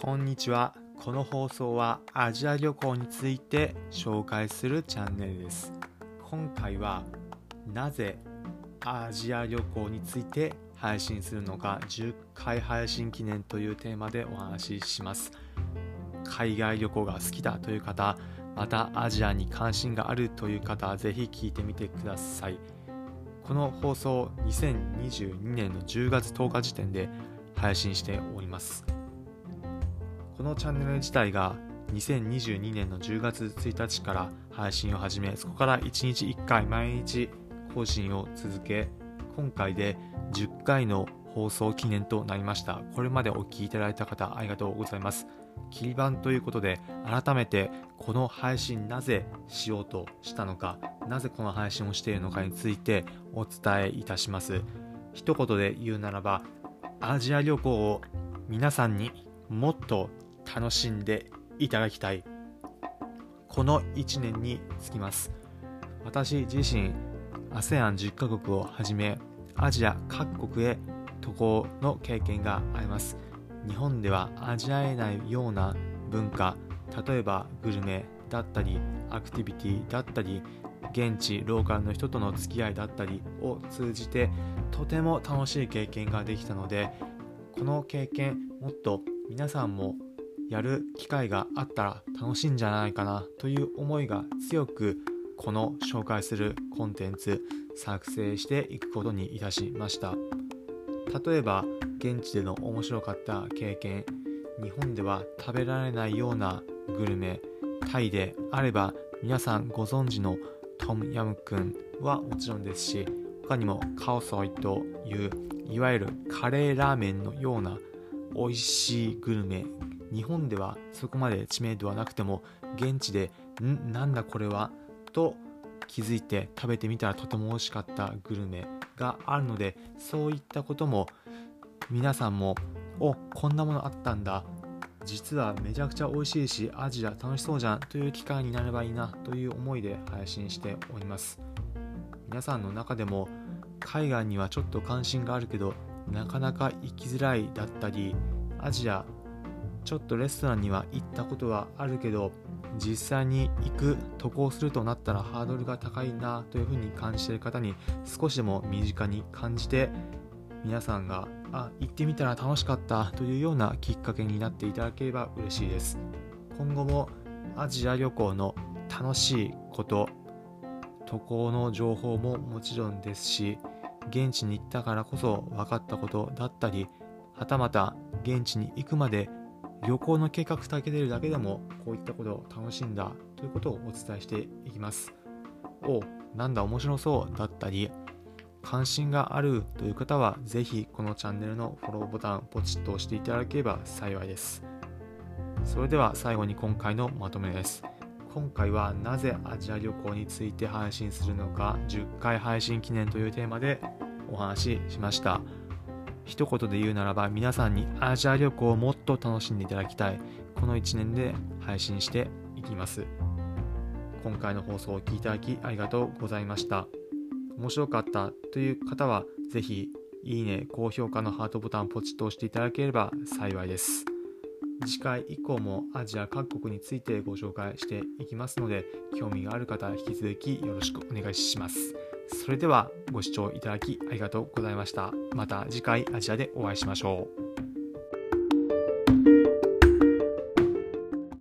こんにちは。この放送はアジア旅行について紹介するチャンネルです。今回はなぜアジア旅行について配信するのか10回配信記念というテーマでお話しします。海外旅行が好きだという方、またアジアに関心があるという方、ぜひ聞いてみてください。この放送2022年の10月10日時点で配信しております。このチャンネル自体が2022年の10月1日から配信を始め、そこから1日1回毎日更新を続け、今回で10回の放送記念となりました。これまでお聴きいただいた方ありがとうございます。切り板ということで、改めてこの配信なぜしようとしたのか、なぜこの配信をしているのかについてお伝えいたします。一言で言うならば、アジア旅行を皆さんにもっと楽しんでいただきたい。この1年につきます。私自身 ASEAN10 カ国をはじめアジア各国へ渡航の経験があります。日本では味わえないような文化例えばグルメだったりアクティビティだったり現地ローカルの人との付き合いだったりを通じてとても楽しい経験ができたのでこの経験もっと皆さんもやる機会があったら楽しいんじゃないかなという思いが強くこの紹介するコンテンツ作成していくことにいたしました。例えば現地での面白かった経験日本では食べられないようなグルメタイであれば皆さんご存知のトムヤムクンはもちろんですし他にもカオソイといういわゆるカレーラーメンのような美味しいグルメ日本ではそこまで知名度はなくても現地でんなんだこれはと気づいて食べてみたらとても美味しかったグルメがあるのでそういったことも皆さんもおこんなものあったんだ。実はめちゃくちゃ美味しいしアジア楽しそうじゃんという機会になればいいなという思いで配信しております。皆さんの中でも海外にはちょっと関心があるけどなかなか行きづらいだったりアジアちょっとレストランには行ったことはあるけど実際に行く渡航するとなったらハードルが高いなというふうに感じている方に少しでも身近に感じて皆さんがあ行ってみたら楽しかったというようなきっかけになっていただければ嬉しいです。今後もアジア旅行の楽しいこと渡航の情報ももちろんですし現地に行ったからこそ分かったことだったりはたまた現地に行くまで旅行の計画立てるだけでもこういったことを楽しんだということをお伝えしていきます。おなんだ面白そうだったり関心があるという方はぜひこのチャンネルのフォローボタンポチッと押していただければ幸いです。それでは最後に今回のまとめです。今回はなぜアジア旅行について配信するのか10回配信記念というテーマでお話ししました。一言で言うならば皆さんにアジア旅行をもっと楽しんでいただきたい。この1年で配信していきます。今回の放送を聞いていただきありがとうございました。面白かったという方はぜひいいね高評価のハートボタンをポチッと押していただければ幸いです。次回以降もアジア各国についてご紹介していきますので興味がある方は引き続きよろしくお願いします。それではご視聴いただきありがとうございました。また次回アジアでお会いしましょう。